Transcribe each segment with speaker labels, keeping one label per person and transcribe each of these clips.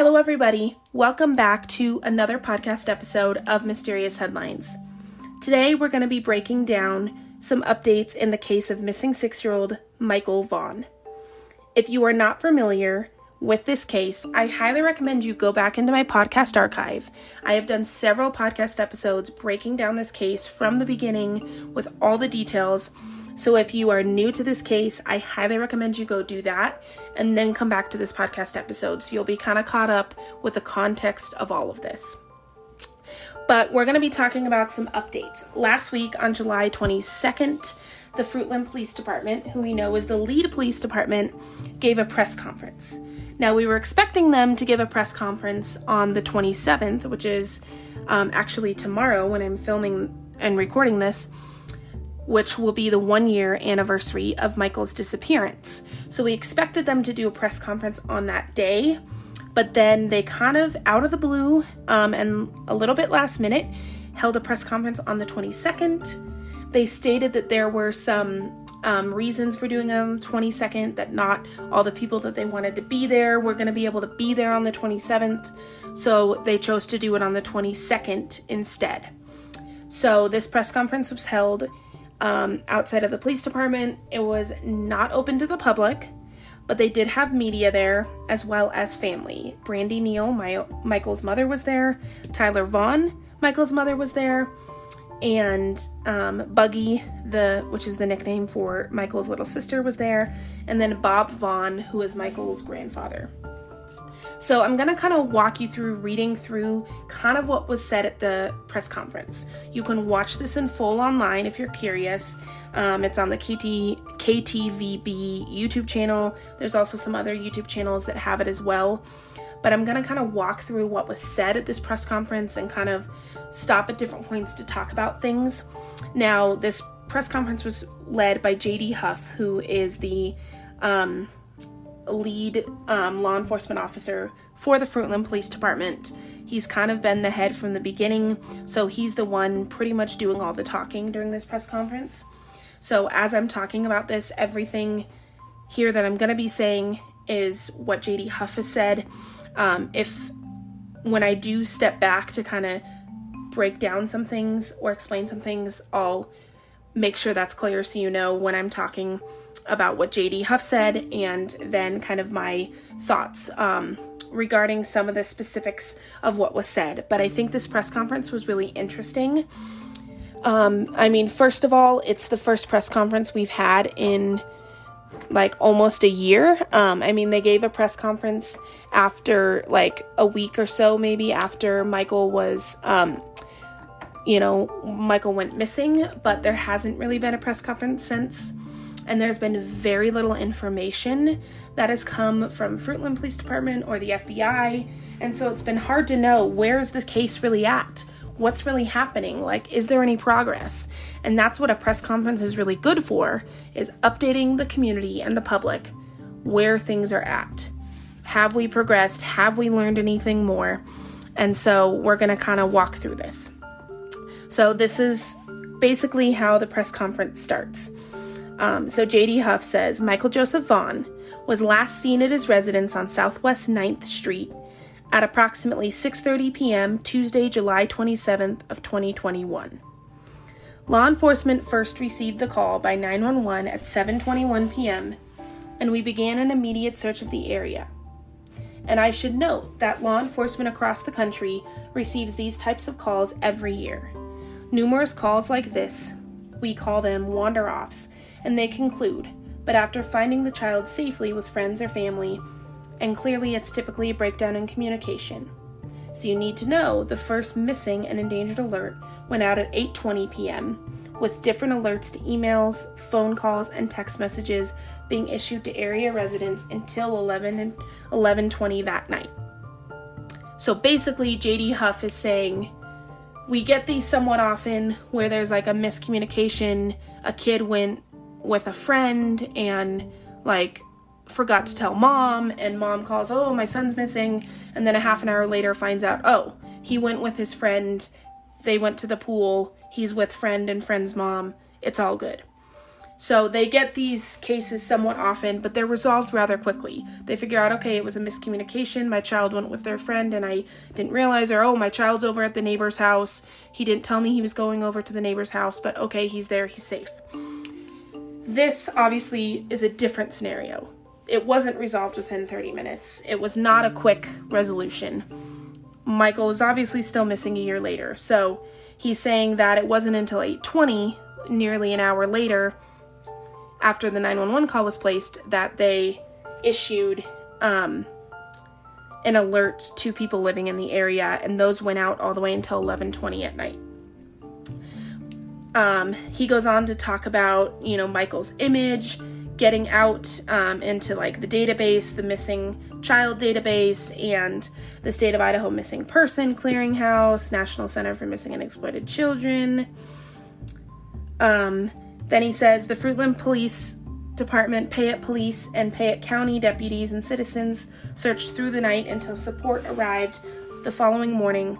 Speaker 1: Hello, everybody. Welcome back to another podcast episode of Mysterious Headlines. Today, we're going to be breaking down some updates in the case of missing six year old Michael Vaughan. If you are not familiar with this case, I highly recommend you go back into my podcast archive. I have done several podcast episodes breaking down this case from the beginning with all the details so if you are new to this case, I highly recommend you go do that and then come back to this podcast episode so you'll be kind of caught up with the context of all of this. But we're going to be talking about some updates. Last week on July 22nd, the Fruitland Police Department, who we know is the lead police department, gave a press conference. Now, we were expecting them to give a press conference on the 27th, which is um, actually tomorrow when I'm filming and recording this which will be the one year anniversary of Michael's disappearance. So we expected them to do a press conference on that day, but then they kind of out of the blue um, and a little bit last minute held a press conference on the 22nd. They stated that there were some um, reasons for doing on the 22nd, that not all the people that they wanted to be there were going to be able to be there on the 27th. So they chose to do it on the 22nd instead. So this press conference was held um, outside of the police department. It was not open to the public, but they did have media there as well as family. Brandy Neal, my, Michael's mother, was there. Tyler Vaughan, Michael's mother, was there. And um, Buggy, the which is the nickname for Michael's little sister, was there, and then Bob Vaughan, who is Michael's grandfather. So I'm going to kind of walk you through reading through kind of what was said at the press conference. You can watch this in full online if you're curious. Um, it's on the KT, KTVB YouTube channel. There's also some other YouTube channels that have it as well. But I'm going to kind of walk through what was said at this press conference and kind of stop at different points to talk about things. Now, this press conference was led by JD Huff, who is the um, lead um, law enforcement officer for the Fruitland Police Department. He's kind of been the head from the beginning, so he's the one pretty much doing all the talking during this press conference. So, as I'm talking about this, everything here that I'm going to be saying is what JD Huff has said. Um, if when I do step back to kind of break down some things or explain some things, I'll make sure that's clear so you know when I'm talking about what JD Huff said and then kind of my thoughts um, regarding some of the specifics of what was said. But I think this press conference was really interesting. Um, I mean, first of all, it's the first press conference we've had in like almost a year. Um, I mean, they gave a press conference after like a week or so, maybe after Michael was, um, you know, Michael went missing, but there hasn't really been a press conference since and there's been very little information that has come from Fruitland Police Department or the FBI, and so it's been hard to know where is this case really at? What's really happening? Like, is there any progress? And that's what a press conference is really good for, is updating the community and the public where things are at. Have we progressed? Have we learned anything more? And so we're going to kind of walk through this. So, this is basically how the press conference starts. Um, so JD Huff says Michael Joseph Vaughan was last seen at his residence on Southwest 9th Street at approximately 6:30 p.m. Tuesday, July 27th of 2021. Law enforcement first received the call by 911 at 7:21 p.m. and we began an immediate search of the area. And I should note that law enforcement across the country receives these types of calls every year. Numerous calls like this, we call them wander offs, and they conclude, but after finding the child safely with friends or family, and clearly it's typically a breakdown in communication. So you need to know the first missing and endangered alert went out at 8:20 p.m. with different alerts to emails, phone calls, and text messages being issued to area residents until 11 and 11:20 that night. So basically JD Huff is saying we get these somewhat often where there's like a miscommunication, a kid went with a friend and like forgot to tell mom and mom calls oh my son's missing and then a half an hour later finds out oh he went with his friend. They went to the pool. He's with friend and friend's mom. It's all good So they get these cases somewhat often, but they're resolved rather quickly. They figure out, okay, it was a miscommunication. My child went with their friend and I didn't realize, or oh, my child's over at the neighbor's house. He didn't tell me he was going over to the neighbor's house, but okay, he's there, he's safe. This obviously is a different scenario. It wasn't resolved within 30 minutes, it was not a quick resolution. Michael is obviously still missing a year later, so he's saying that it wasn't until 8:20, nearly an hour later, after the 911 call was placed that they issued um, an alert to people living in the area, and those went out all the way until 11:20 at night. Um, he goes on to talk about you know Michael's image getting out um, into like the database, the missing child database, and the state of Idaho missing person clearinghouse, National Center for Missing and Exploited Children. Um, then he says the Fruitland Police Department, Payette Police, and Payette County deputies and citizens searched through the night until support arrived the following morning.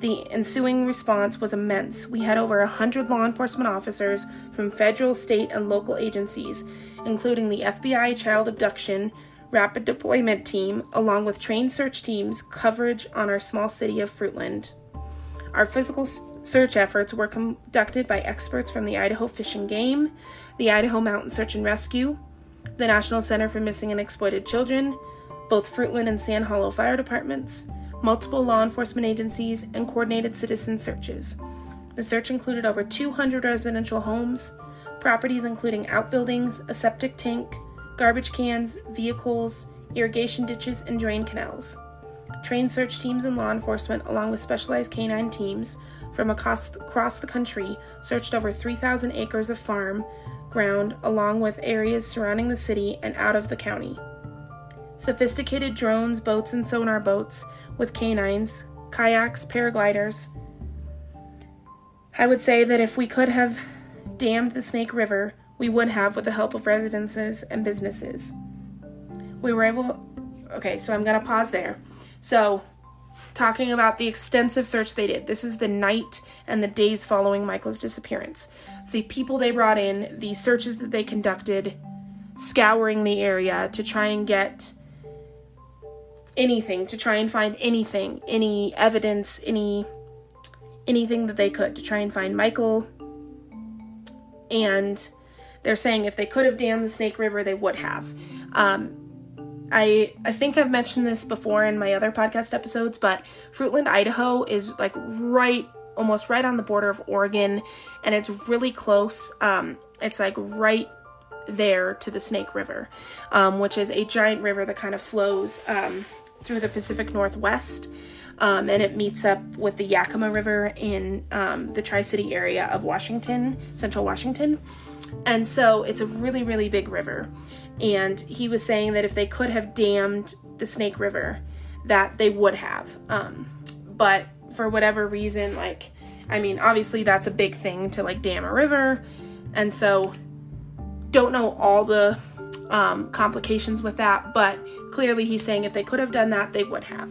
Speaker 1: The ensuing response was immense. We had over 100 law enforcement officers from federal, state, and local agencies, including the FBI Child Abduction Rapid Deployment Team, along with trained search teams, coverage on our small city of Fruitland. Our physical Search efforts were conducted by experts from the Idaho Fish and Game, the Idaho Mountain Search and Rescue, the National Center for Missing and Exploited Children, both Fruitland and Sand Hollow fire departments, multiple law enforcement agencies, and coordinated citizen searches. The search included over 200 residential homes, properties including outbuildings, a septic tank, garbage cans, vehicles, irrigation ditches, and drain canals. Trained search teams and law enforcement, along with specialized canine teams, from across, the country searched over 3,000 acres of farm ground along with areas surrounding the city and out of the county. Sophisticated drones, boats, and sonar boats with canines, kayaks, paragliders. I would say that if we could have dammed the Snake River, we would have with the help of residences and businesses. We were able. Okay, so I'm going to pause there. So, talking about the extensive search they did. This is the night and the days following Michael's disappearance. The people they brought in, the searches that they conducted, scouring the area to try and get anything, to try and find anything, any evidence, any anything that they could to try and find Michael. And they're saying if they could have dammed the Snake River, they would have. Um, I I think I've mentioned this before in my other podcast episodes, but Fruitland, Idaho is like right almost right on the border of Oregon and it's really close. Um, it's like right there to the Snake River, um, which is a giant river that kind of flows um, through the Pacific Northwest. Um, and it meets up with the Yakima River in um, the Tri City area of Washington, central Washington. And so it's a really, really big river and he was saying that if they could have dammed the Snake River, that they would have. Um, but for whatever reason, like, I mean, obviously that's a big thing to like dam a river, and so don't know all the um, complications with that, but clearly he's saying if they could have done that, they would have.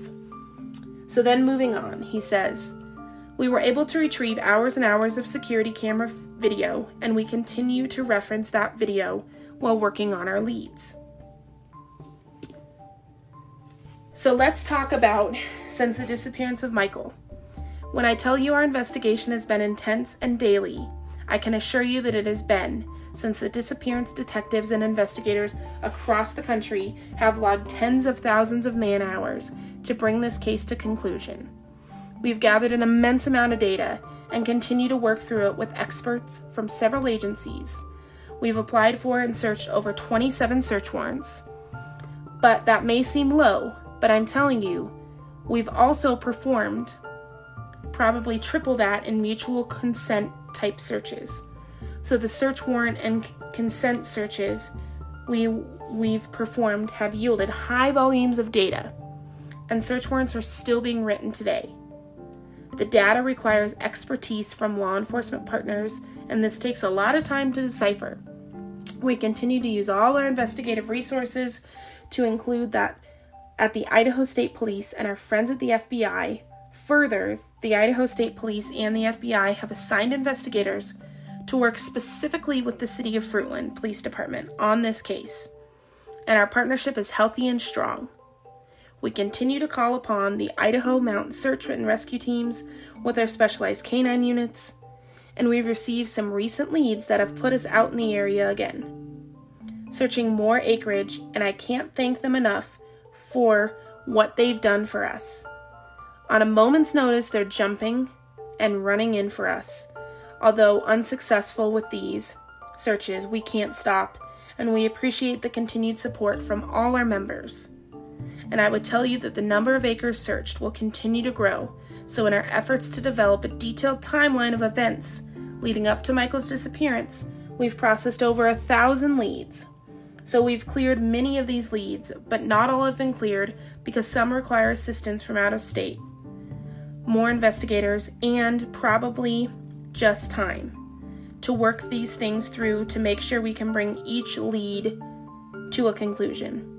Speaker 1: So then moving on, he says, We were able to retrieve hours and hours of security camera video, and we continue to reference that video while working on our leads. So let's talk about since the disappearance of Michael. When I tell you our investigation has been intense and daily, I can assure you that it has been since the disappearance detectives and investigators across the country have logged tens of thousands of man hours to bring this case to conclusion. We've gathered an immense amount of data and continue to work through it with experts from several agencies We've applied for and searched over 27 search warrants. But that may seem low, but I'm telling you, we've also performed probably triple that in mutual consent type searches. So the search warrant and consent searches we we've performed have yielded high volumes of data, and search warrants are still being written today. The data requires expertise from law enforcement partners, and this takes a lot of time to decipher. We continue to use all our investigative resources to include that at the Idaho State Police and our friends at the FBI. Further, the Idaho State Police and the FBI have assigned investigators to work specifically with the City of Fruitland Police Department on this case, and our partnership is healthy and strong. We continue to call upon the Idaho Mountain Search and Rescue Teams with their specialized canine units, and we've received some recent leads that have put us out in the area again. Searching more acreage, and I can't thank them enough for what they've done for us. On a moment's notice, they're jumping and running in for us. Although unsuccessful with these searches, we can't stop, and we appreciate the continued support from all our members. And I would tell you that the number of acres searched will continue to grow, so in our efforts to develop a detailed timeline of events leading up to Michael's disappearance, we've processed over a thousand leads. So we've cleared many of these leads, but not all have been cleared because some require assistance from out of state. More investigators, and probably just time to work these things through to make sure we can bring each lead to a conclusion.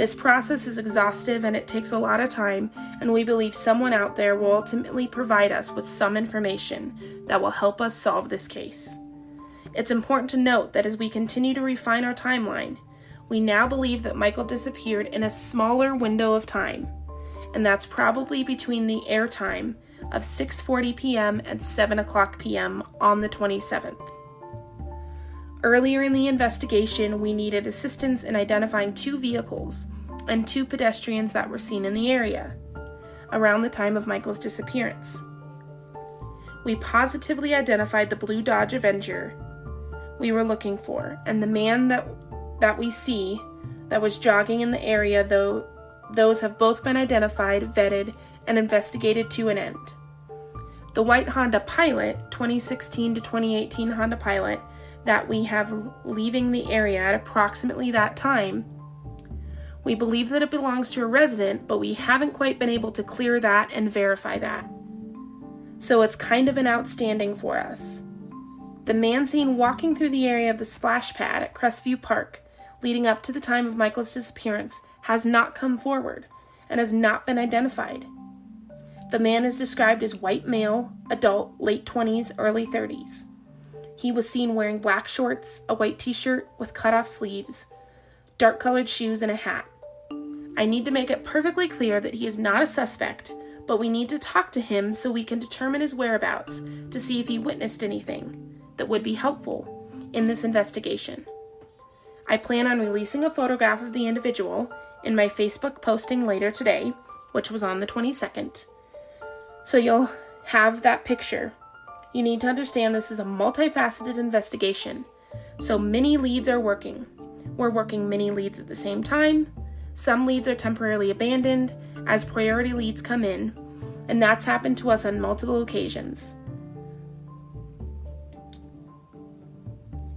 Speaker 1: This process is exhaustive and it takes a lot of time, and we believe someone out there will ultimately provide us with some information that will help us solve this case. It's important to note that as we continue to refine our timeline, we now believe that Michael disappeared in a smaller window of time, and that's probably between the airtime of 6:40 p.m. and 7 o'clock p.m. on the 27th. Earlier in the investigation, we needed assistance in identifying two vehicles and two pedestrians that were seen in the area around the time of Michael's disappearance. We positively identified the blue Dodge Avenger we were looking for, and the man that that we see that was jogging in the area though those have both been identified, vetted, and investigated to an end. The white Honda Pilot, 2016 to 2018 Honda Pilot, that we have leaving the area at approximately that time. We believe that it belongs to a resident, but we haven't quite been able to clear that and verify that. So it's kind of an outstanding for us. The man seen walking through the area of the splash pad at Crestview Park leading up to the time of Michael's disappearance has not come forward and has not been identified. The man is described as white male, adult, late 20s, early 30s. He was seen wearing black shorts, a white t shirt with cut off sleeves, dark colored shoes, and a hat. I need to make it perfectly clear that he is not a suspect, but we need to talk to him so we can determine his whereabouts to see if he witnessed anything that would be helpful in this investigation. I plan on releasing a photograph of the individual in my Facebook posting later today, which was on the 22nd. So you'll have that picture you need to understand this is a multifaceted investigation, so many leads are working. We're working many leads at the same time. Some leads are temporarily abandoned as priority leads come in, and that's happened to us on multiple occasions.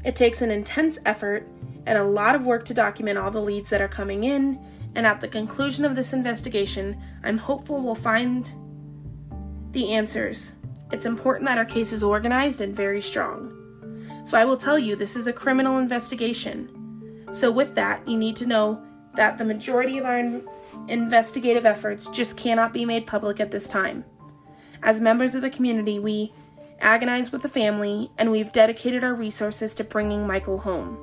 Speaker 1: It takes an intense effort and a lot of work to document all the leads that are coming in, and at the conclusion of this investigation, I'm hopeful we'll find the answers it's important that our case is organized and very strong. So I will tell you this is a criminal investigation. So, with that, you need to know that the majority of our in- investigative efforts just cannot be made public at this time. As members of the community, we agonize with the family and we've dedicated our resources to bringing Michael home.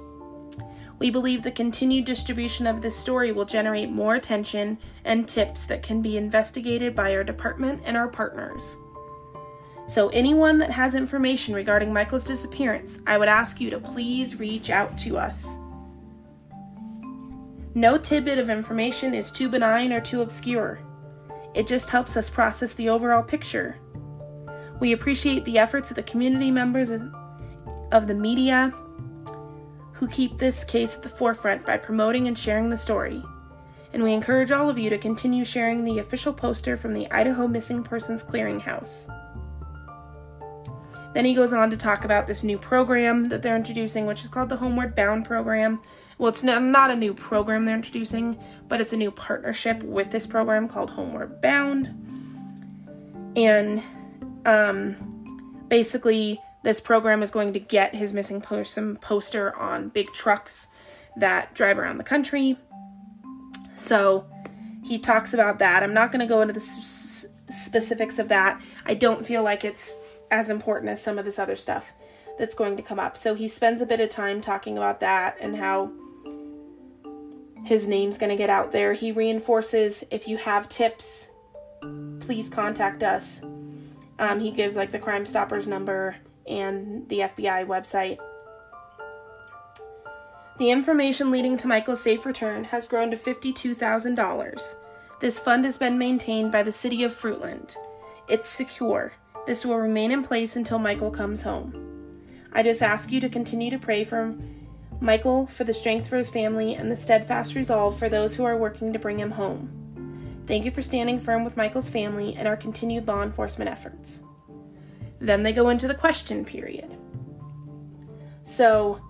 Speaker 1: We believe the continued distribution of this story will generate more attention and tips that can be investigated by our department and our partners. So, anyone that has information regarding Michael's disappearance, I would ask you to please reach out to us. No tidbit of information is too benign or too obscure. It just helps us process the overall picture. We appreciate the efforts of the community members of the media who keep this case at the forefront by promoting and sharing the story. And we encourage all of you to continue sharing the official poster from the Idaho Missing Persons Clearinghouse. Then he goes on to talk about this new program that they're introducing, which is called the Homeward Bound program. Well, it's not a new program they're introducing, but it's a new partnership with this program called Homeward Bound. And um, basically, this program is going to get his missing person poster on big trucks that drive around the country. So he talks about that. I'm not going to go into the s- specifics of that. I don't feel like it's as important as some of this other stuff. that's going to come up. So he spends a bit of time talking about that and how his name's going to get out there. He reinforces if you have tips, please contact us. Um, he gives like the Crime Stoppers number and the FBI website. The information leading to Michael's safe return has grown to $52,000. This fund has been maintained by the city of Fruitland. It's secure. This will remain in place until Michael comes home. I just ask you to continue to pray for Michael for the strength for his family and the steadfast resolve for those who are working to bring him home. Thank you for standing firm with Michael's family and our continued law enforcement efforts. Then they go into the question period. So,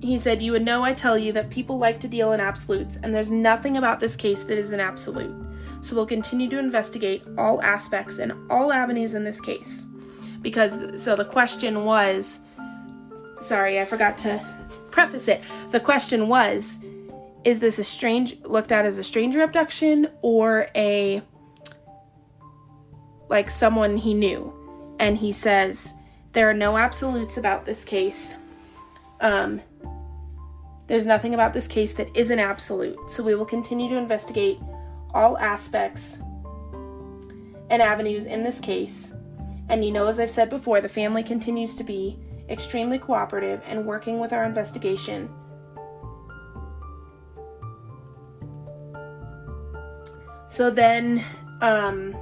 Speaker 1: he said, You would know I tell you that people like to deal in absolutes, and there's nothing about this case that is an absolute. So we'll continue to investigate all aspects and all avenues in this case. Because, so the question was, sorry, I forgot to preface it. The question was, is this a strange, looked at as a stranger abduction or a, like someone he knew? And he says, there are no absolutes about this case. Um, there's nothing about this case that isn't absolute, so we will continue to investigate all aspects and avenues in this case. And you know, as I've said before, the family continues to be extremely cooperative and working with our investigation. So then, um,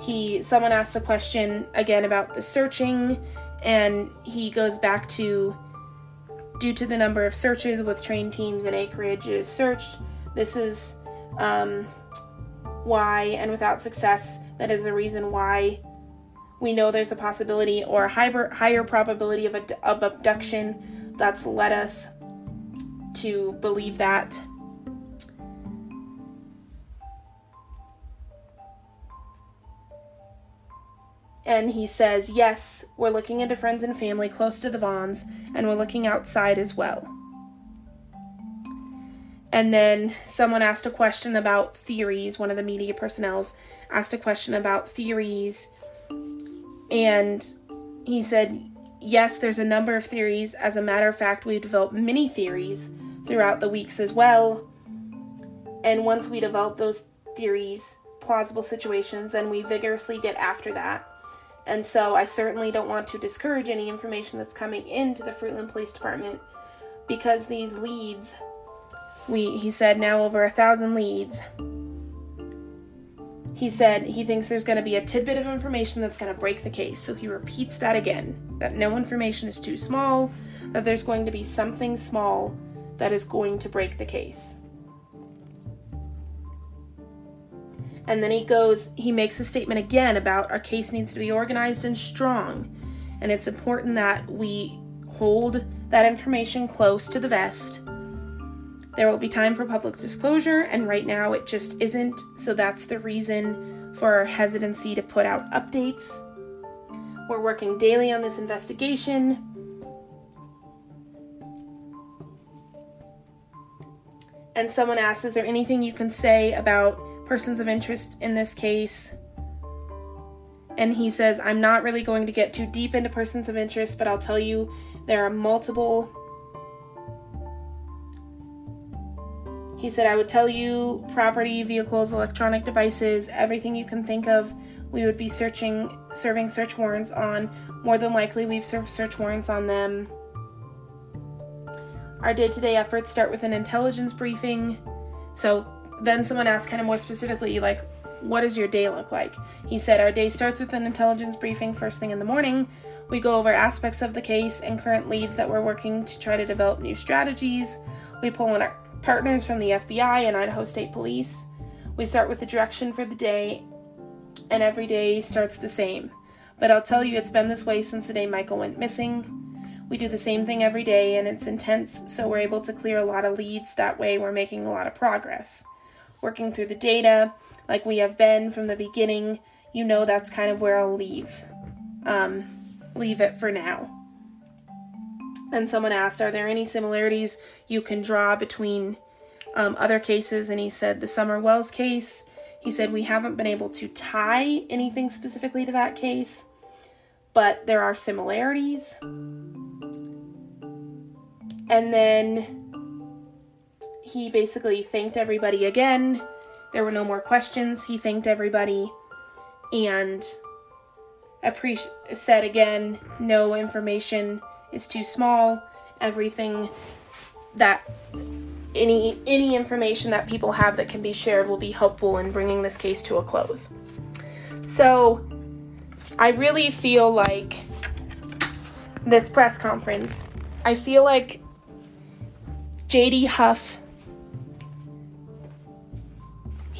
Speaker 1: he someone asks a question again about the searching, and he goes back to due to the number of searches with trained teams and acreage is searched. This is um, why, and without success, that is the reason why we know there's a possibility or a higher, higher probability of, a, of abduction. That's led us to believe that. And he says, Yes, we're looking into friends and family close to the Vaughans, and we're looking outside as well. And then someone asked a question about theories. One of the media personnel asked a question about theories. And he said, Yes, there's a number of theories. As a matter of fact, we've developed many theories throughout the weeks as well. And once we develop those theories, plausible situations, then we vigorously get after that. And so I certainly don't want to discourage any information that's coming into the Fruitland Police Department because these leads, we he said now over a thousand leads. He said he thinks there's going to be a tidbit of information that's going to break the case. So he repeats that again that no information is too small, that there's going to be something small that is going to break the case. And then he goes, he makes a statement again about our case needs to be organized and strong. And it's important that we hold that information close to the vest. There will be time for public disclosure, and right now it just isn't. So that's the reason for our hesitancy to put out updates. We're working daily on this investigation. And someone asks, Is there anything you can say about persons of interest in this case. And he says, I'm not really going to get too deep into persons of interest, but I'll tell you there are multiple. He said, I would tell you property, vehicles, electronic devices, everything you can think of. We would be searching, serving search warrants on. More than likely, we've served search warrants on them. Our day to day efforts start with an intelligence briefing. So, then someone asked kind of more specifically, like, what does your day look like? He said, Our day starts with an intelligence briefing first thing in the morning. We go over aspects of the case and current leads that we're working to try to develop new strategies. We pull in our partners from the FBI and Idaho State Police. We start with the direction for the day, and every day starts the same. But I'll tell you, it's been this way since the day Michael went missing. We do the same thing every day, and it's intense, so we're able to clear a lot of leads. That way, we're making a lot of progress working through the data like we have been from the beginning, you know that's kind of where I'll leave. Um, leave it for now. And someone asked, Are there any similarities you can draw between um, other cases? And he said, The Summer Wells case. He said, We haven't been able to tie anything specifically to that case, but there are similarities. And then he basically thanked everybody again. There were no more questions. He thanked everybody and appreci- said again no information is too small. Everything that any any information that people have that can be shared will be helpful in bringing this case to a close. So, I really feel like this press conference, I feel like JD Huff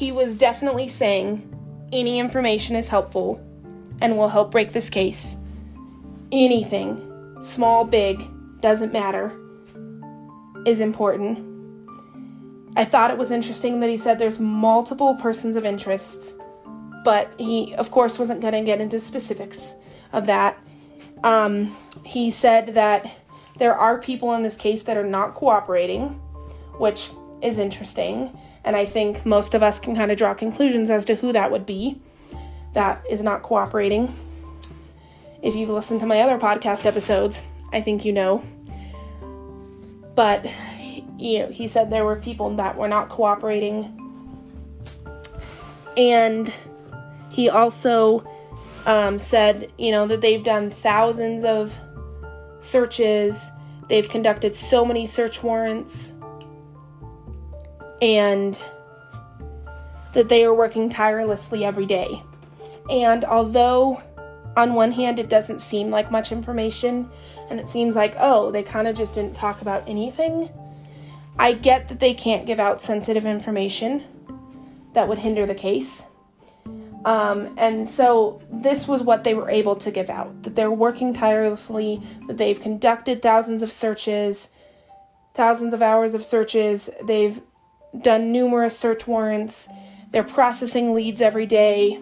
Speaker 1: he was definitely saying any information is helpful and will help break this case. Anything, small, big, doesn't matter, is important. I thought it was interesting that he said there's multiple persons of interest, but he, of course, wasn't going to get into specifics of that. Um, he said that there are people in this case that are not cooperating, which is interesting, and I think most of us can kind of draw conclusions as to who that would be that is not cooperating. If you've listened to my other podcast episodes, I think you know. But you know, he said there were people that were not cooperating. And he also um, said, you know, that they've done thousands of searches, they've conducted so many search warrants, and that they are working tirelessly every day. And although on one hand it doesn't seem like much information, and it seems like, oh, they kind of just didn't talk about anything, I get that they can't give out sensitive information that would hinder the case. Um, and so this was what they were able to give out that they're working tirelessly, that they've conducted thousands of searches, thousands of hours of searches, they've done numerous search warrants, they're processing leads every day,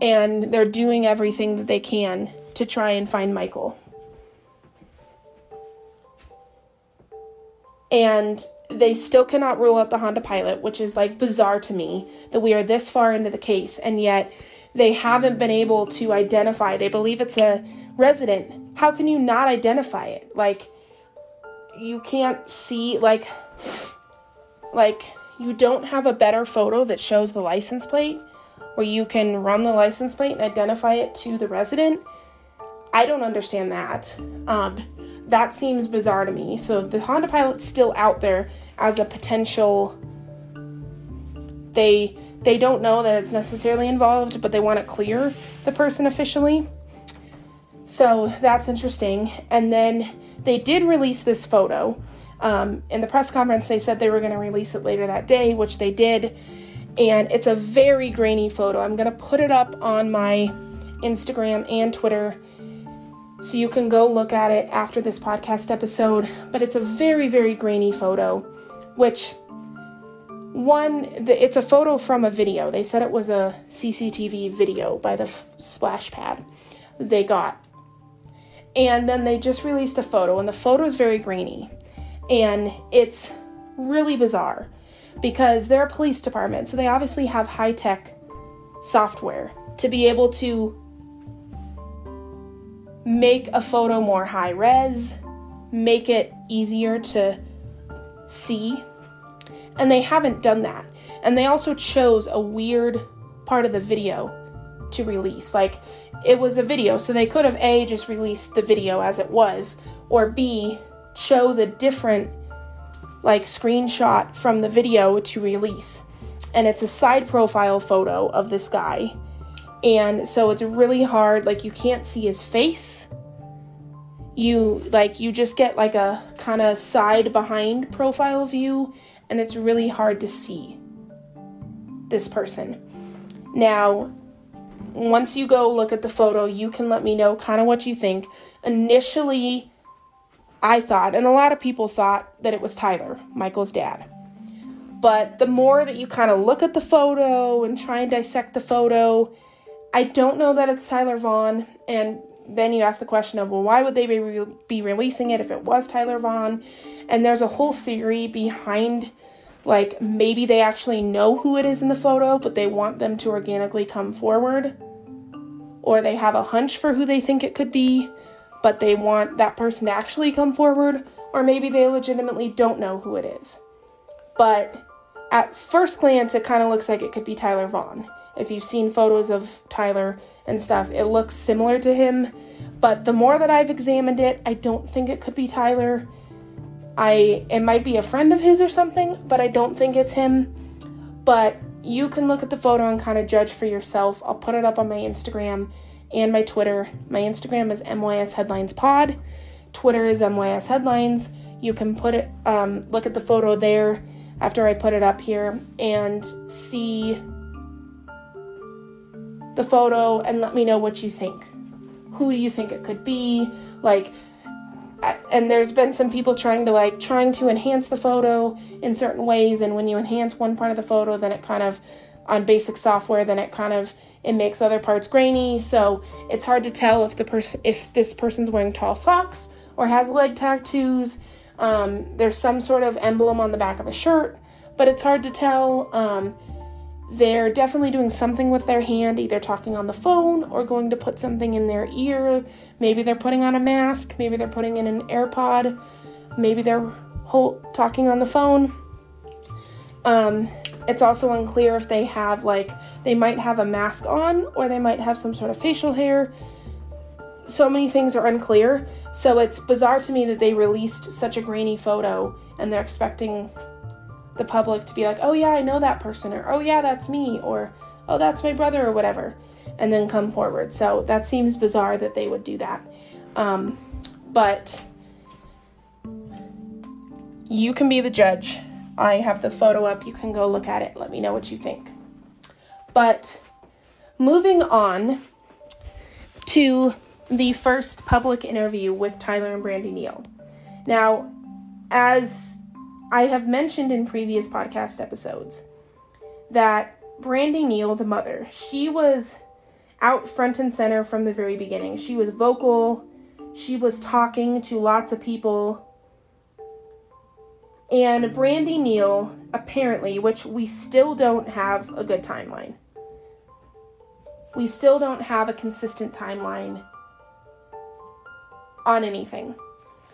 Speaker 1: and they're doing everything that they can to try and find Michael. and they still cannot rule out the Honda Pilot, which is like bizarre to me that we are this far into the case and yet they haven't been able to identify. They believe it's a resident. How can you not identify it? Like you can't see like like you don't have a better photo that shows the license plate where you can run the license plate and identify it to the resident. I don't understand that. Um, that seems bizarre to me. So the Honda Pilot's still out there as a potential. They they don't know that it's necessarily involved, but they want to clear the person officially. So that's interesting. And then they did release this photo. Um, in the press conference, they said they were going to release it later that day, which they did. And it's a very grainy photo. I'm going to put it up on my Instagram and Twitter so you can go look at it after this podcast episode. But it's a very, very grainy photo, which one, the, it's a photo from a video. They said it was a CCTV video by the f- splash pad they got. And then they just released a photo, and the photo is very grainy. And it's really bizarre because they're a police department, so they obviously have high tech software to be able to make a photo more high res, make it easier to see. And they haven't done that. And they also chose a weird part of the video to release. Like, it was a video, so they could have A, just released the video as it was, or B, chose a different, like, screenshot from the video to release. And it's a side profile photo of this guy. And so it's really hard like you can't see his face. You like you just get like a kind of side behind profile view. And it's really hard to see this person. Now once you go look at the photo you can let me know kind of what you think. Initially i thought and a lot of people thought that it was tyler michael's dad but the more that you kind of look at the photo and try and dissect the photo I don't know that it's Tyler Vaughan, and then you ask the question of, well, why would they be, re- be releasing it if it was Tyler Vaughan? And there's a whole theory behind like maybe they actually know who it is in the photo, but they want them to organically come forward. Or they have a hunch for who they think it could be, but they want that person to actually come forward. Or maybe they legitimately don't know who it is. But at first glance, it kind of looks like it could be Tyler Vaughan. If you've seen photos of Tyler and stuff, it looks similar to him. But the more that I've examined it, I don't think it could be Tyler. I it might be a friend of his or something, but I don't think it's him. But you can look at the photo and kind of judge for yourself. I'll put it up on my Instagram and my Twitter. My Instagram is MYS Headlines Pod. Twitter is MYS Headlines. You can put it um, look at the photo there after I put it up here and see the photo and let me know what you think. Who do you think it could be? Like, and there's been some people trying to like trying to enhance the photo in certain ways and when you enhance one part of the photo then it kind of on basic software then it kind of it makes other parts grainy so it's hard to tell if the person if this person's wearing tall socks or has leg tattoos um, there's some sort of emblem on the back of the shirt but it's hard to tell um, they're definitely doing something with their hand, either talking on the phone or going to put something in their ear. Maybe they're putting on a mask, maybe they're putting in an AirPod, maybe they're whole, talking on the phone. Um, it's also unclear if they have, like, they might have a mask on or they might have some sort of facial hair. So many things are unclear. So it's bizarre to me that they released such a grainy photo and they're expecting the public to be like, oh yeah, I know that person, or oh yeah, that's me, or oh, that's my brother, or whatever, and then come forward. So that seems bizarre that they would do that. Um, but you can be the judge. I have the photo up. You can go look at it. Let me know what you think. But moving on to the first public interview with Tyler and Brandy Neal. Now, as I have mentioned in previous podcast episodes that Brandy Neal, the mother, she was out front and center from the very beginning. She was vocal, she was talking to lots of people. And Brandy Neal, apparently, which we still don't have a good timeline, we still don't have a consistent timeline on anything.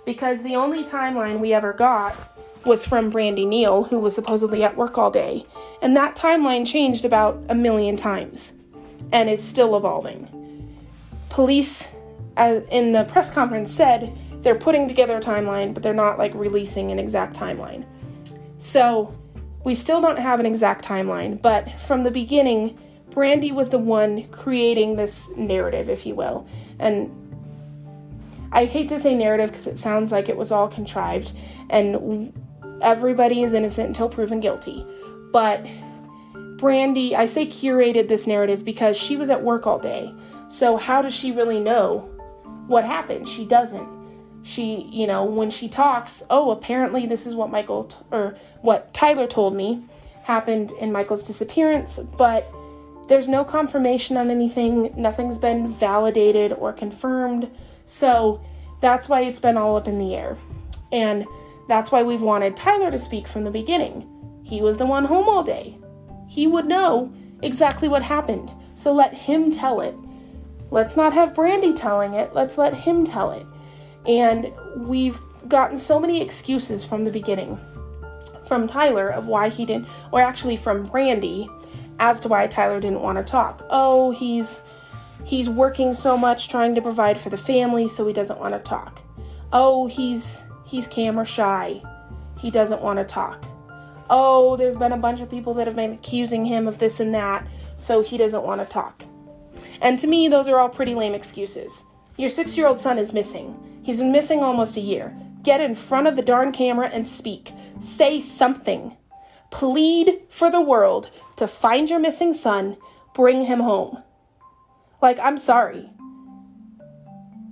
Speaker 1: Because the only timeline we ever got was from Brandy Neal, who was supposedly at work all day. And that timeline changed about a million times and is still evolving. Police, in the press conference, said they're putting together a timeline, but they're not like releasing an exact timeline. So we still don't have an exact timeline, but from the beginning, Brandy was the one creating this narrative, if you will. And I hate to say narrative because it sounds like it was all contrived. And everybody is innocent until proven guilty. But Brandy, I say curated this narrative because she was at work all day. So how does she really know what happened? She doesn't. She, you know, when she talks, oh, apparently this is what Michael t- or what Tyler told me happened in Michael's disappearance, but there's no confirmation on anything. Nothing's been validated or confirmed. So that's why it's been all up in the air. And that's why we've wanted Tyler to speak from the beginning. He was the one home all day. He would know exactly what happened, so let him tell it. Let's not have Brandy telling it, let's let him tell it. And we've gotten so many excuses from the beginning from Tyler of why he didn't, or actually from Brandy as to why Tyler didn't want to talk. Oh, he's he's working so much trying to provide for the family so he doesn't want to talk. Oh, he's He's camera shy. He doesn't want to talk. Oh, there's been a bunch of people that have been accusing him of this and that, so he doesn't want to talk. And to me, those are all pretty lame excuses. Your six year old son is missing. He's been missing almost a year. Get in front of the darn camera and speak. Say something. Plead for the world to find your missing son, bring him home. Like, I'm sorry.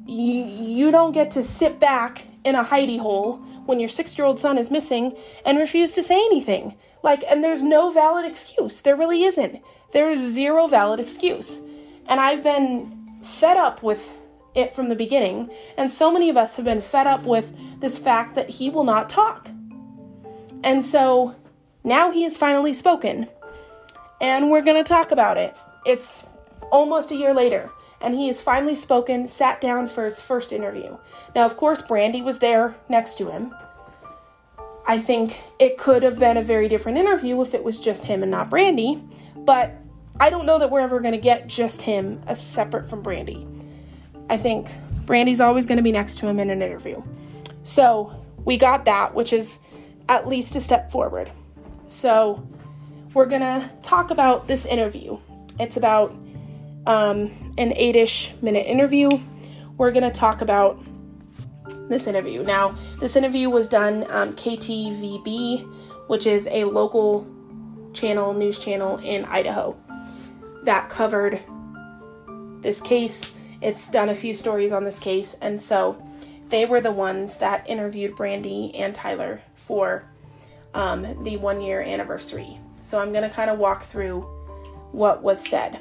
Speaker 1: You, you don't get to sit back in a hidey hole when your six year old son is missing and refuse to say anything. Like, and there's no valid excuse. There really isn't. There is zero valid excuse. And I've been fed up with it from the beginning, and so many of us have been fed up with this fact that he will not talk. And so now he has finally spoken. And we're going to talk about it. It's almost a year later, and he has finally spoken, sat down for his first interview. Now, of course, Brandy was there next to him. I think it could have been a very different interview if it was just him and not Brandy, but I don't know that we're ever going to get just him as separate from Brandy. I think Brandy's always going to be next to him in an interview. So we got that, which is at least a step forward. So we're going to talk about this interview. It's about um, an eight ish minute interview. We're going to talk about this interview. Now, this interview was done um, KTVB, which is a local channel, news channel in Idaho that covered this case. It's done a few stories on this case, and so they were the ones that interviewed Brandy and Tyler for um, the one year anniversary. So I'm going to kind of walk through what was said.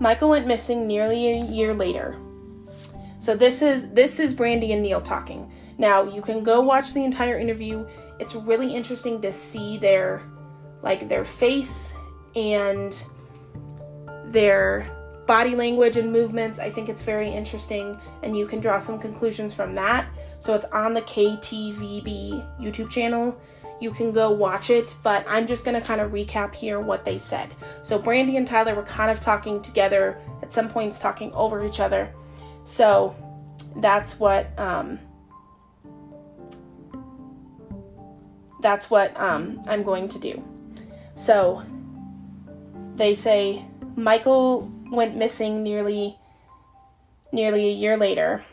Speaker 1: Michael went missing nearly a year later. So this is this is Brandy and Neal talking. Now you can go watch the entire interview. It's really interesting to see their like their face and their body language and movements. I think it's very interesting and you can draw some conclusions from that. So it's on the KTVB YouTube channel. You can go watch it, but I'm just going to kind of recap here what they said. So Brandy and Tyler were kind of talking together, at some points talking over each other. So that's what um, that's what um, I'm going to do. So they say Michael went missing nearly nearly a year later,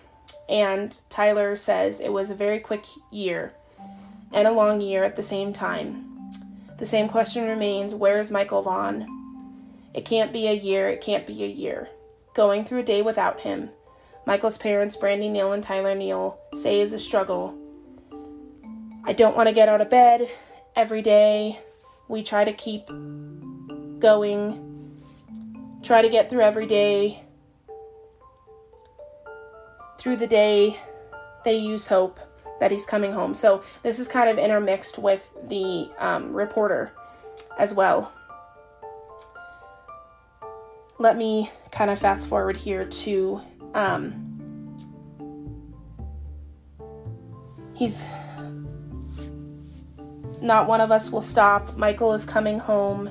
Speaker 1: and Tyler says it was a very quick year and a long year at the same time. The same question remains where's Michael Vaughan? It can't be a year, it can't be a year. Going through a day without him. Michael's parents, Brandy Neal and Tyler Neal, say is a struggle. I don't want to get out of bed every day. We try to keep going, try to get through every day. Through the day, they use hope that he's coming home. So this is kind of intermixed with the um, reporter as well. Let me kind of fast forward here to um, he's not one of us will stop. Michael is coming home.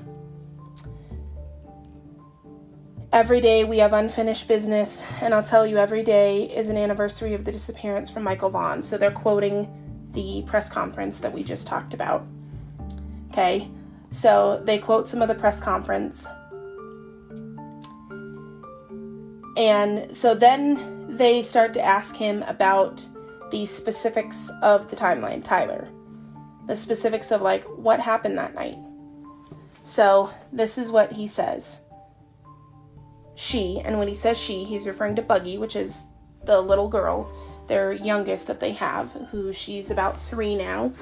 Speaker 1: Every day we have unfinished business, and I'll tell you, every day is an anniversary of the disappearance from Michael Vaughan. So they're quoting the press conference that we just talked about. Okay, so they quote some of the press conference. And so then they start to ask him about the specifics of the timeline, Tyler. The specifics of like what happened that night. So this is what he says she, and when he says she, he's referring to Buggy, which is the little girl, their youngest that they have, who she's about three now.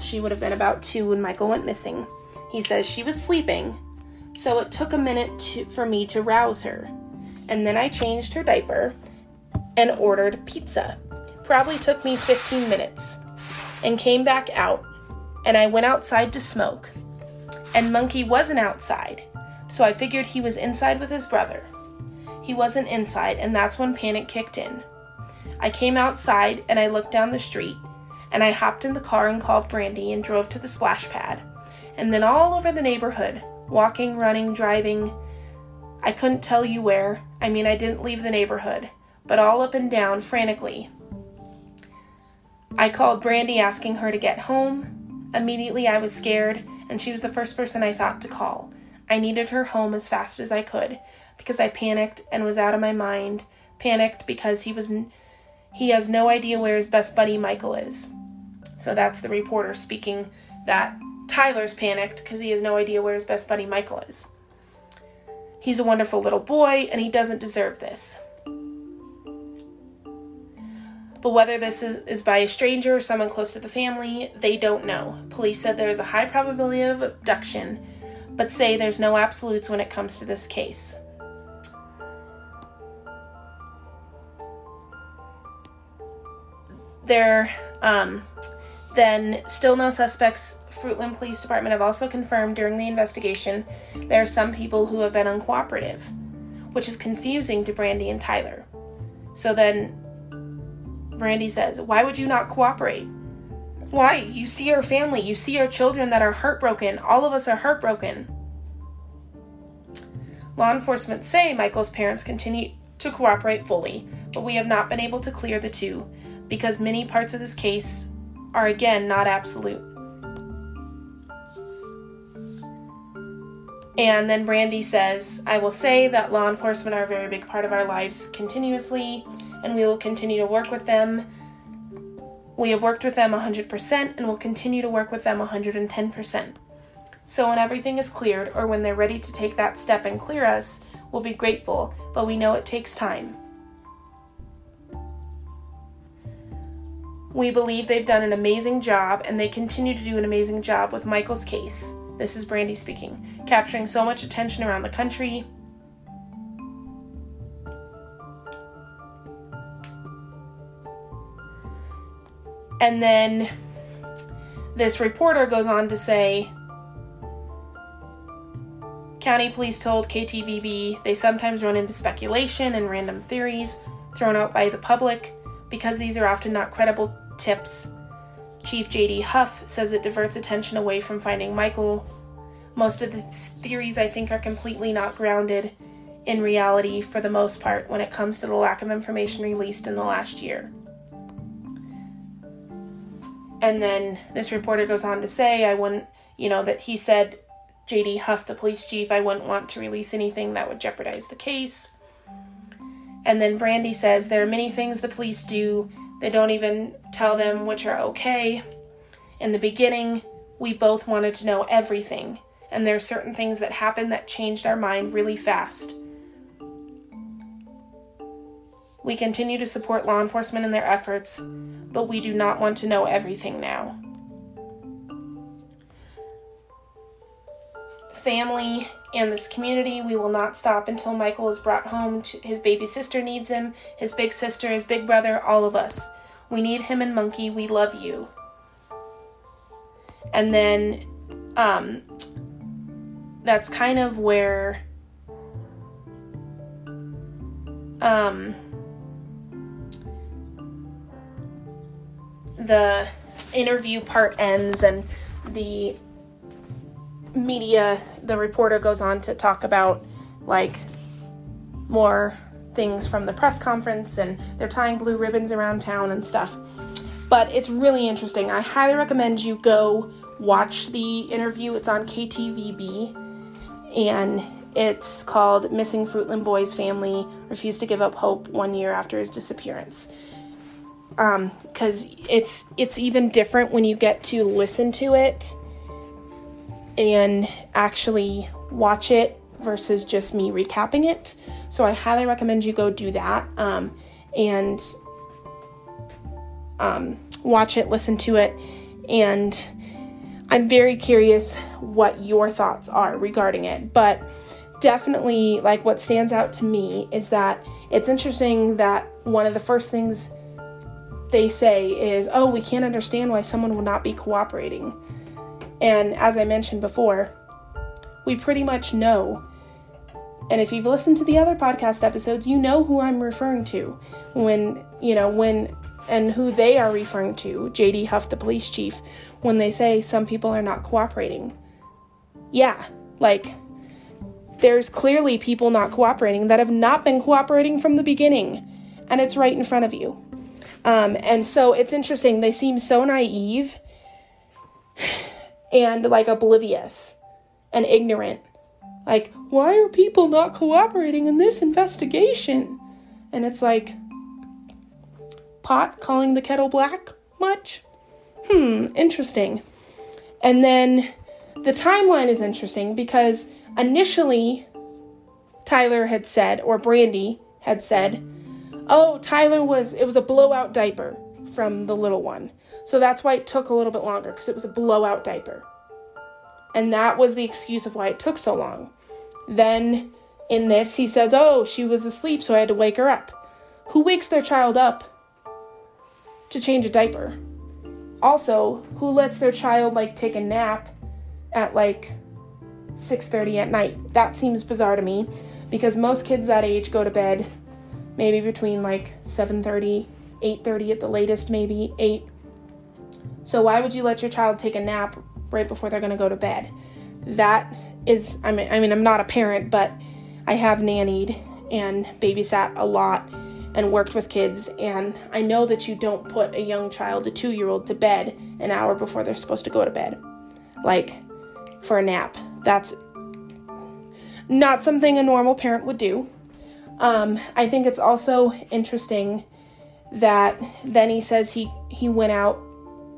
Speaker 1: She would have been about two when Michael went missing. He says she was sleeping, so it took a minute to, for me to rouse her. And then I changed her diaper and ordered pizza. Probably took me 15 minutes. And came back out, and I went outside to smoke. And Monkey wasn't outside, so I figured he was inside with his brother. He wasn't inside, and that's when panic kicked in. I came outside and I looked down the street, and I hopped in the car and called Brandy and drove to the splash pad. And then all over the neighborhood, walking, running, driving. I couldn't tell you where. I mean, I didn't leave the neighborhood, but all up and down frantically. I called Brandy asking her to get home. Immediately I was scared, and she was the first person I thought to call. I needed her home as fast as I could because I panicked and was out of my mind. Panicked because he was he has no idea where his best buddy Michael is. So that's the reporter speaking that Tyler's panicked because he has no idea where his best buddy Michael is. He's a wonderful little boy and he doesn't deserve this. But whether this is, is by a stranger or someone close to the family, they don't know. Police said there is a high probability of abduction, but say there's no absolutes when it comes to this case. there, um, then still no suspects. Fruitland Police Department have also confirmed during the investigation there are some people who have been uncooperative, which is confusing to Brandy and Tyler. So then Brandy says, Why would you not cooperate? Why? You see our family, you see our children that are heartbroken. All of us are heartbroken. Law enforcement say Michael's parents continue to cooperate fully, but we have not been able to clear the two because many parts of this case are again not absolute. And then Brandy says, I will say that law enforcement are a very big part of our lives continuously, and we will continue to work with them we have worked with them 100% and will continue to work with them 110%. So, when everything is cleared or when they're ready to take that step and clear us, we'll be grateful, but we know it takes time. We believe they've done an amazing job and they continue to do an amazing job with Michael's case. This is Brandy speaking, capturing so much attention around the country, And then this reporter goes on to say County police told KTVB they sometimes run into speculation and random theories thrown out by the public because these are often not credible tips. Chief JD Huff says it diverts attention away from finding Michael. Most of the theories, I think, are completely not grounded in reality for the most part when it comes to the lack of information released in the last year. And then this reporter goes on to say, I wouldn't, you know, that he said, JD Huff, the police chief, I wouldn't want to release anything that would jeopardize the case. And then Brandy says, There are many things the police do, they don't even tell them which are okay. In the beginning, we both wanted to know everything, and there are certain things that happened that changed our mind really fast. We continue to support law enforcement in their efforts, but we do not want to know everything now. Family and this community, we will not stop until Michael is brought home. To, his baby sister needs him, his big sister, his big brother, all of us. We need him and Monkey. We love you. And then um, that's kind of where um, the interview part ends and the media, the reporter goes on to talk about like more things from the press conference and they're tying blue ribbons around town and stuff. But it's really interesting. I highly recommend you go watch the interview. It's on KTVB and it's called Missing Fruitland Boy's Family Refused to Give Up Hope One Year After His Disappearance because um, it's it's even different when you get to listen to it and actually watch it versus just me recapping it. So I highly recommend you go do that um, and um, watch it, listen to it, and I'm very curious what your thoughts are regarding it. But definitely, like what stands out to me is that it's interesting that one of the first things they say is, oh, we can't understand why someone will not be cooperating. And as I mentioned before, we pretty much know. And if you've listened to the other podcast episodes, you know who I'm referring to when, you know, when and who they are referring to, JD Huff, the police chief, when they say some people are not cooperating. Yeah, like, there's clearly people not cooperating that have not been cooperating from the beginning, and it's right in front of you. Um, and so it's interesting. They seem so naive and like oblivious and ignorant. Like, why are people not cooperating in this investigation? And it's like, pot calling the kettle black much? Hmm, interesting. And then the timeline is interesting because initially Tyler had said, or Brandy had said, oh, Tyler was, it was a blowout diaper from the little one. So that's why it took a little bit longer because it was a blowout diaper. And that was the excuse of why it took so long. Then in this, he says, oh, she was asleep, so I had to wake her up. Who wakes their child up to change a diaper? Also, who lets their child like take a nap at like 6:30 at night? That seems bizarre to me because most kids that age go to bed maybe between like 7:30, 8:30 at the latest, maybe 8. So why would you let your child take a nap right before they're going to go to bed? That is I mean I mean I'm not a parent, but I have nannied and babysat a lot and worked with kids, and I know that you don't put a young child, a two year old, to bed an hour before they're supposed to go to bed. Like for a nap. That's not something a normal parent would do. Um, I think it's also interesting that then he says he, he went out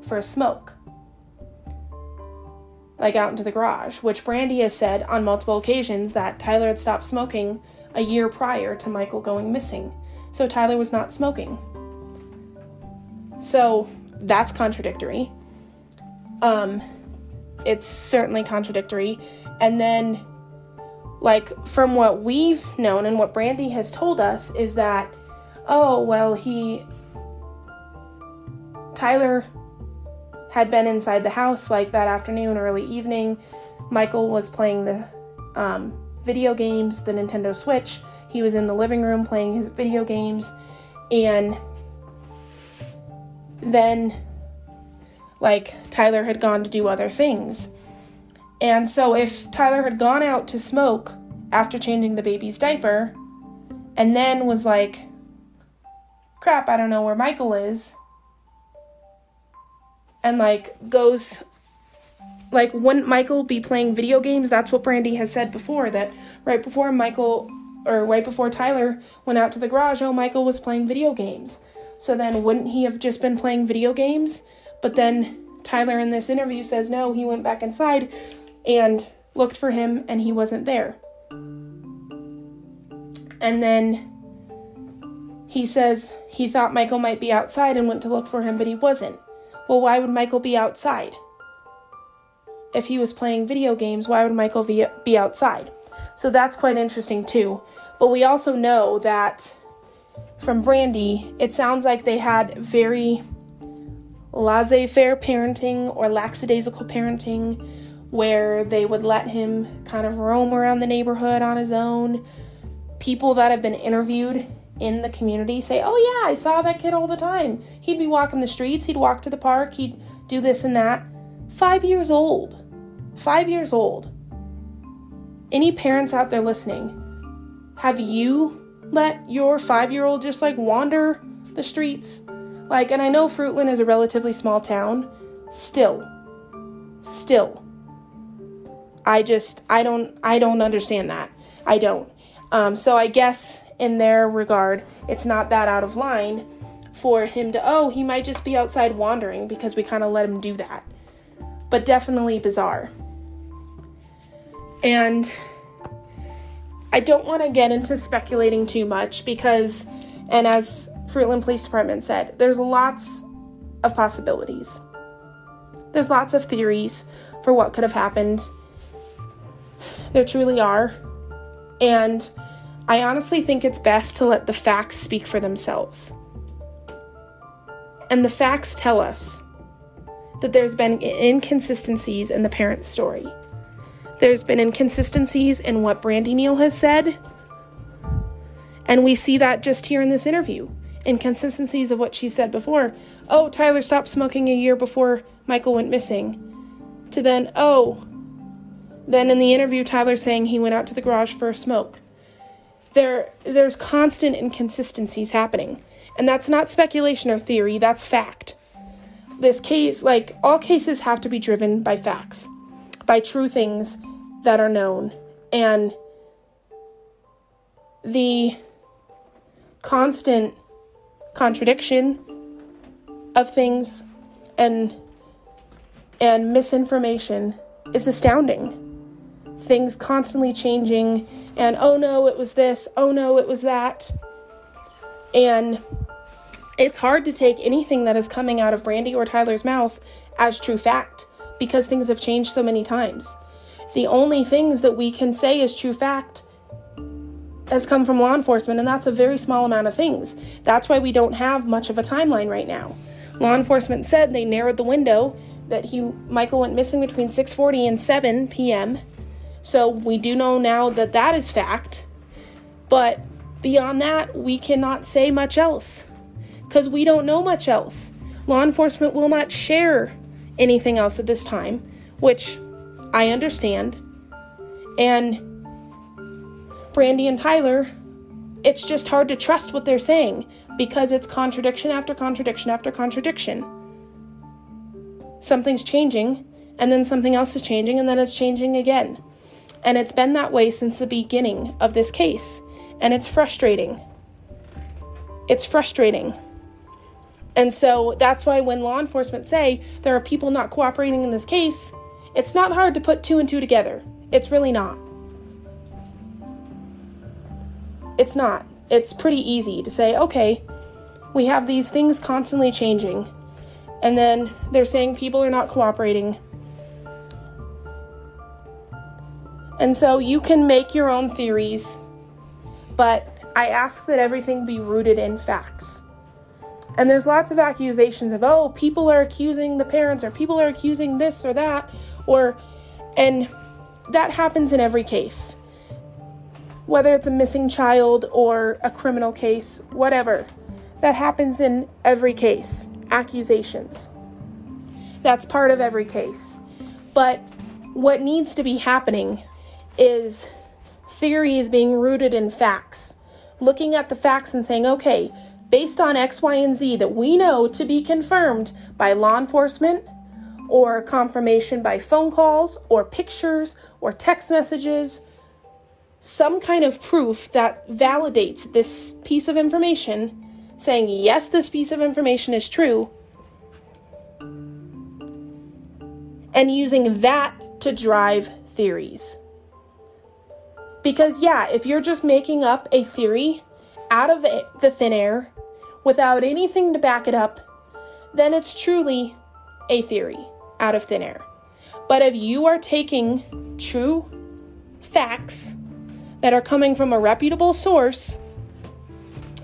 Speaker 1: for a smoke. Like out into the garage, which Brandy has said on multiple occasions that Tyler had stopped smoking a year prior to Michael going missing. So Tyler was not smoking. So that's contradictory. Um, it's certainly contradictory. And then, like, from what we've known and what Brandy has told us, is that, oh, well, he. Tyler had been inside the house like that afternoon, early evening. Michael was playing the um, video games, the Nintendo Switch. He was in the living room playing his video games, and then, like, Tyler had gone to do other things. And so, if Tyler had gone out to smoke after changing the baby's diaper, and then was like, crap, I don't know where Michael is, and like goes like wouldn't Michael be playing video games? That's what Brandy has said before that right before Michael or right before Tyler went out to the garage, oh Michael was playing video games. So then wouldn't he have just been playing video games? But then Tyler in this interview says no, he went back inside and looked for him and he wasn't there. And then he says he thought Michael might be outside and went to look for him, but he wasn't. Well, why would Michael be outside? if he was playing video games, why would Michael be outside? So that's quite interesting too. But we also know that from Brandy, it sounds like they had very laissez faire parenting or lackadaisical parenting where they would let him kind of roam around the neighborhood on his own. People that have been interviewed in the community say, Oh, yeah, I saw that kid all the time. He'd be walking the streets, he'd walk to the park, he'd do this and that. Five years old five years old. Any parents out there listening, have you let your five year old just like wander the streets? Like, and I know Fruitland is a relatively small town. Still, still, I just, I don't, I don't understand that. I don't. Um, so I guess in their regard, it's not that out of line for him to, oh, he might just be outside wandering because we kind of let him do that. But definitely bizarre. And I don't want to get into speculating too much because, and as Fruitland Police Department said, there's lots of possibilities. There's lots of theories for what could have happened. There truly are. And I honestly think it's best to let the facts speak for themselves. And the facts tell us that there's been inconsistencies in the parent's story. There's been inconsistencies in what Brandy Neal has said. And we see that just here in this interview. Inconsistencies of what she said before. Oh, Tyler stopped smoking a year before Michael went missing. To then, oh, then in the interview, Tyler saying he went out to the garage for a smoke. There, there's constant inconsistencies happening. And that's not speculation or theory, that's fact. This case, like all cases, have to be driven by facts by true things that are known. And the constant contradiction of things and and misinformation is astounding. Things constantly changing and oh no, it was this, oh no, it was that. And it's hard to take anything that is coming out of Brandy or Tyler's mouth as true fact because things have changed so many times. The only things that we can say is true fact has come from law enforcement, and that's a very small amount of things. That's why we don't have much of a timeline right now. Law enforcement said they narrowed the window that he Michael went missing between 6:40 and 7 p.m. So we do know now that that is fact. But beyond that, we cannot say much else cuz we don't know much else. Law enforcement will not share anything else at this time, which I understand. And Brandy and Tyler, it's just hard to trust what they're saying because it's contradiction after contradiction after contradiction. Something's changing, and then something else is changing, and then it's changing again. And it's been that way since the beginning of this case, and it's frustrating. It's frustrating. And so that's why when law enforcement say there are people not cooperating in this case, it's not hard to put two and two together. It's really not. It's not. It's pretty easy to say, okay, we have these things constantly changing, and then they're saying people are not cooperating. And so you can make your own theories, but I ask that everything be rooted in facts. And there's lots of accusations of, oh, people are accusing the parents, or people are accusing this or that, or, and that happens in every case. Whether it's a missing child or a criminal case, whatever. That happens in every case. Accusations. That's part of every case. But what needs to be happening is theories being rooted in facts. Looking at the facts and saying, okay, based on X, Y, and Z that we know to be confirmed by law enforcement or confirmation by phone calls or pictures or text messages, some kind of proof that validates this piece of information, saying, yes, this piece of information is true, and using that to drive theories. Because, yeah, if you're just making up a theory out of the thin air without anything to back it up, then it's truly a theory out of thin air. But if you are taking true facts that are coming from a reputable source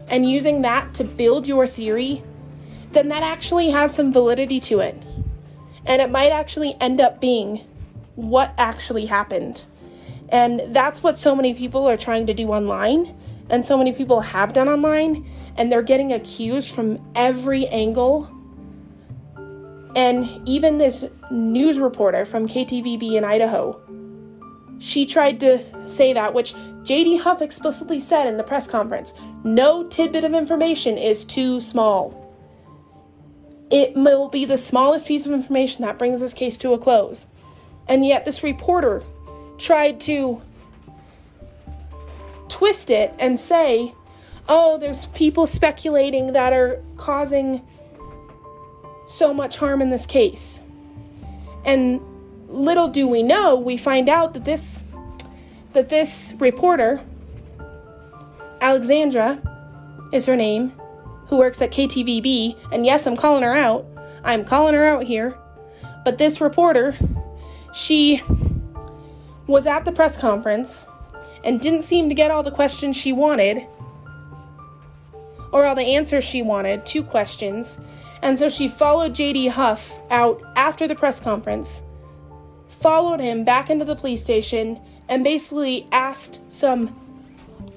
Speaker 1: and using that to build your theory, then that actually has some validity to it. And it might actually end up being what actually happened. And that's what so many people are trying to do online, and so many people have done online, and they're getting accused from every angle. And even this news reporter from KTVB in Idaho, she tried to say that, which JD Huff explicitly said in the press conference no tidbit of information is too small. It will be the smallest piece of information that brings this case to a close. And yet, this reporter tried to twist it and say oh, there's people speculating that are causing so much harm in this case. And little do we know, we find out that this that this reporter Alexandra is her name, who works at KTVB, and yes, I'm calling her out. I'm calling her out here. But this reporter, she was at the press conference and didn't seem to get all the questions she wanted or all the answers she wanted to questions, and so she followed JD Huff out after the press conference, followed him back into the police station, and basically asked some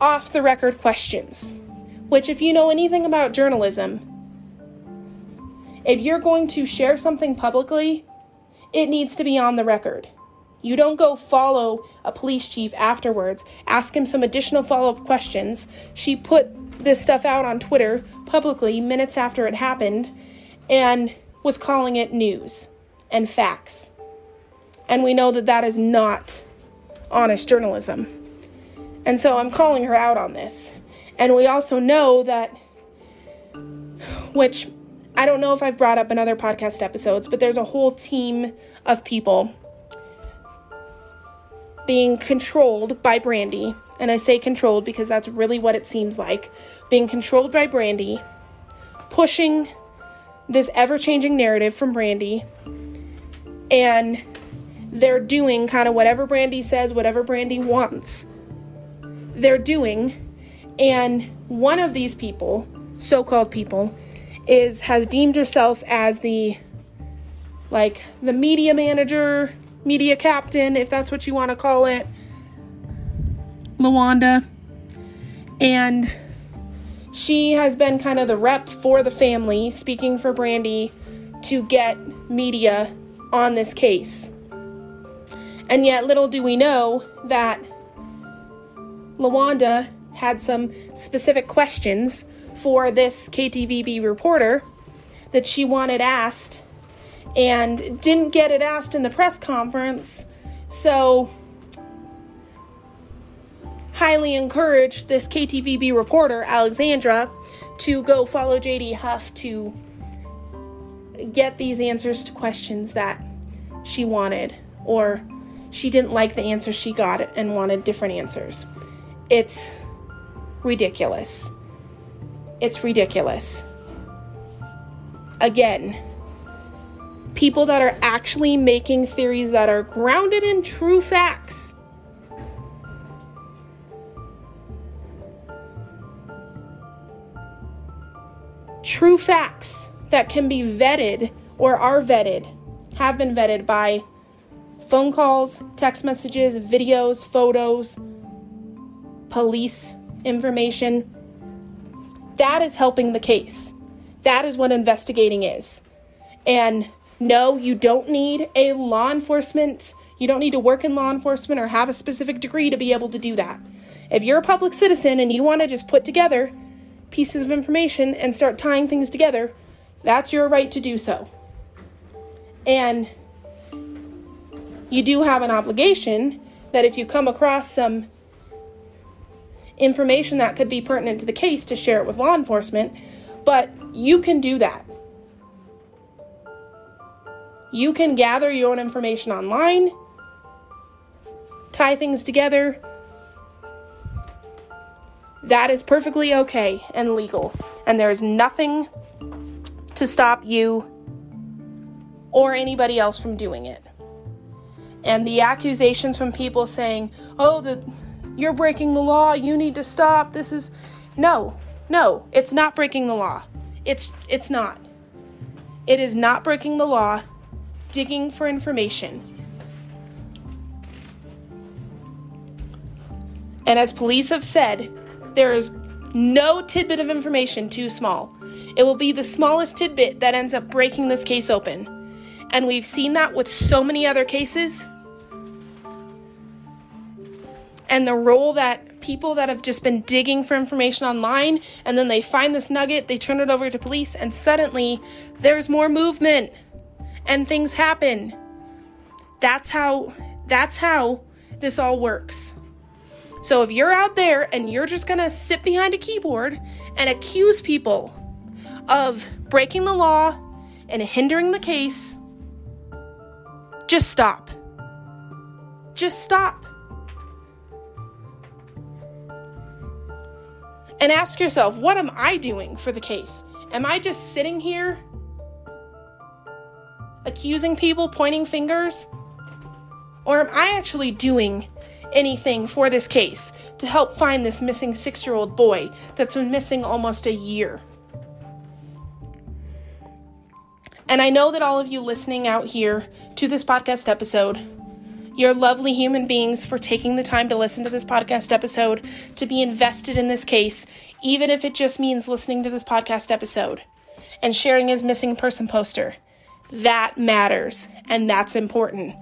Speaker 1: off the record questions. Which, if you know anything about journalism, if you're going to share something publicly, it needs to be on the record. You don't go follow a police chief afterwards, ask him some additional follow up questions. She put this stuff out on Twitter publicly minutes after it happened and was calling it news and facts. And we know that that is not honest journalism. And so I'm calling her out on this. And we also know that, which I don't know if I've brought up in other podcast episodes, but there's a whole team of people being controlled by Brandy and I say controlled because that's really what it seems like being controlled by Brandy, pushing this ever changing narrative from Brandy, and they're doing kind of whatever Brandy says, whatever Brandy wants. They're doing, and one of these people, so called people, is has deemed herself as the like the media manager, media captain, if that's what you want to call it. Lawanda. And she has been kind of the rep for the family, speaking for Brandy, to get media on this case. And yet, little do we know that Lawanda had some specific questions for this KTVB reporter that she wanted asked and didn't get it asked in the press conference. So, highly encourage this KTVB reporter, Alexandra, to go follow JD Huff to get these answers to questions that she wanted, or she didn't like the answer she got and wanted different answers. It's ridiculous. It's ridiculous. Again, people that are actually making theories that are grounded in true facts. True facts that can be vetted or are vetted, have been vetted by phone calls, text messages, videos, photos, police information. That is helping the case. That is what investigating is. And no, you don't need a law enforcement, you don't need to work in law enforcement or have a specific degree to be able to do that. If you're a public citizen and you want to just put together pieces of information and start tying things together, that's your right to do so. And you do have an obligation that if you come across some information that could be pertinent to the case to share it with law enforcement, but you can do that. You can gather your own information online, tie things together. That is perfectly okay and legal. And there is nothing to stop you or anybody else from doing it. And the accusations from people saying, oh, the, you're breaking the law, you need to stop, this is. No, no, it's not breaking the law. It's, it's not. It is not breaking the law digging for information. And as police have said, there is no tidbit of information too small. It will be the smallest tidbit that ends up breaking this case open. And we've seen that with so many other cases. And the role that people that have just been digging for information online and then they find this nugget, they turn it over to police, and suddenly there's more movement and things happen. That's how that's how this all works. So if you're out there and you're just going to sit behind a keyboard and accuse people of breaking the law and hindering the case, just stop. Just stop. And ask yourself, what am I doing for the case? Am I just sitting here accusing people, pointing fingers? Or am I actually doing anything for this case to help find this missing six year old boy that's been missing almost a year? And I know that all of you listening out here to this podcast episode, you're lovely human beings for taking the time to listen to this podcast episode, to be invested in this case, even if it just means listening to this podcast episode and sharing his missing person poster. That matters, and that's important.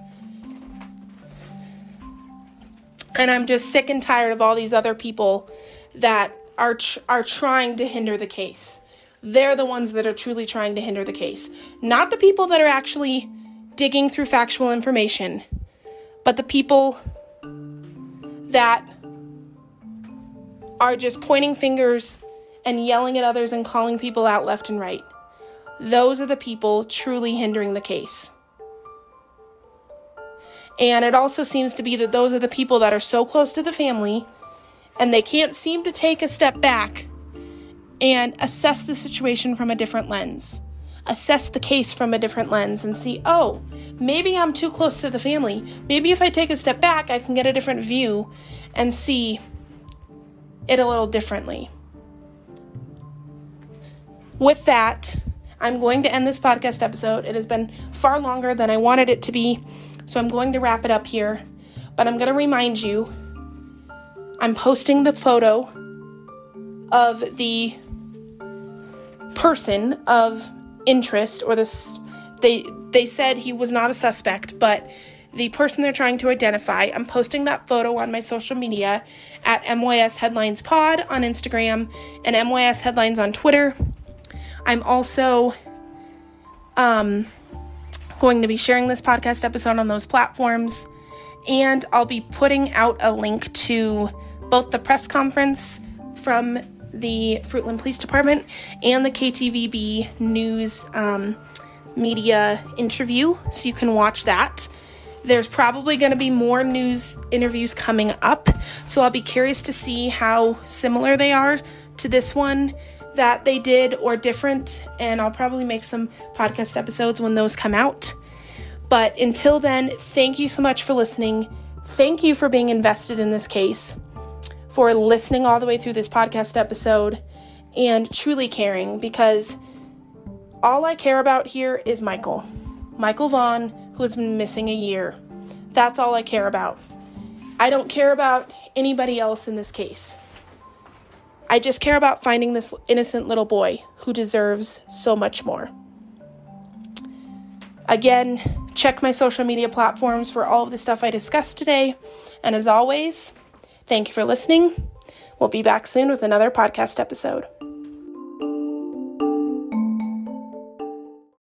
Speaker 1: And I'm just sick and tired of all these other people that are tr- are trying to hinder the case. They're the ones that are truly trying to hinder the case, not the people that are actually digging through factual information, but the people that are just pointing fingers and yelling at others and calling people out left and right those are the people truly hindering the case. And it also seems to be that those are the people that are so close to the family and they can't seem to take a step back and assess the situation from a different lens. Assess the case from a different lens and see, oh, maybe I'm too close to the family. Maybe if I take a step back, I can get a different view and see it a little differently. with that, I'm going to end this podcast episode. It has been far longer than I wanted it to be, so I'm going to wrap it up here. But I'm going to remind you I'm posting the photo of the person of interest or this they they said he was not a suspect, but the person they're trying to identify. I'm posting that photo on my social media at MYS Headlines Pod on Instagram and MYS Headlines on Twitter. I'm also um, going to be sharing this podcast episode on those platforms, and I'll be putting out a link to both the press conference from the Fruitland Police Department and the KTVB News um, media interview, so you can watch that. There's probably going to be more news interviews coming up, so I'll be curious to see how similar they are to this one that they did or different, and I'll probably make some podcast episodes when those come out. But until then, thank you so much for listening. Thank you for being invested in this case, for listening all the way through this podcast episode, and truly caring because all I care about here is Michael. Michael Vaughan, who has been missing a year. That's all I care about. I don't care about anybody else in this case. I just care about finding this innocent little boy who deserves so much more. Again, check my social media platforms for all of the stuff I discussed today. And as always, thank you for listening. We'll be back soon with another podcast episode.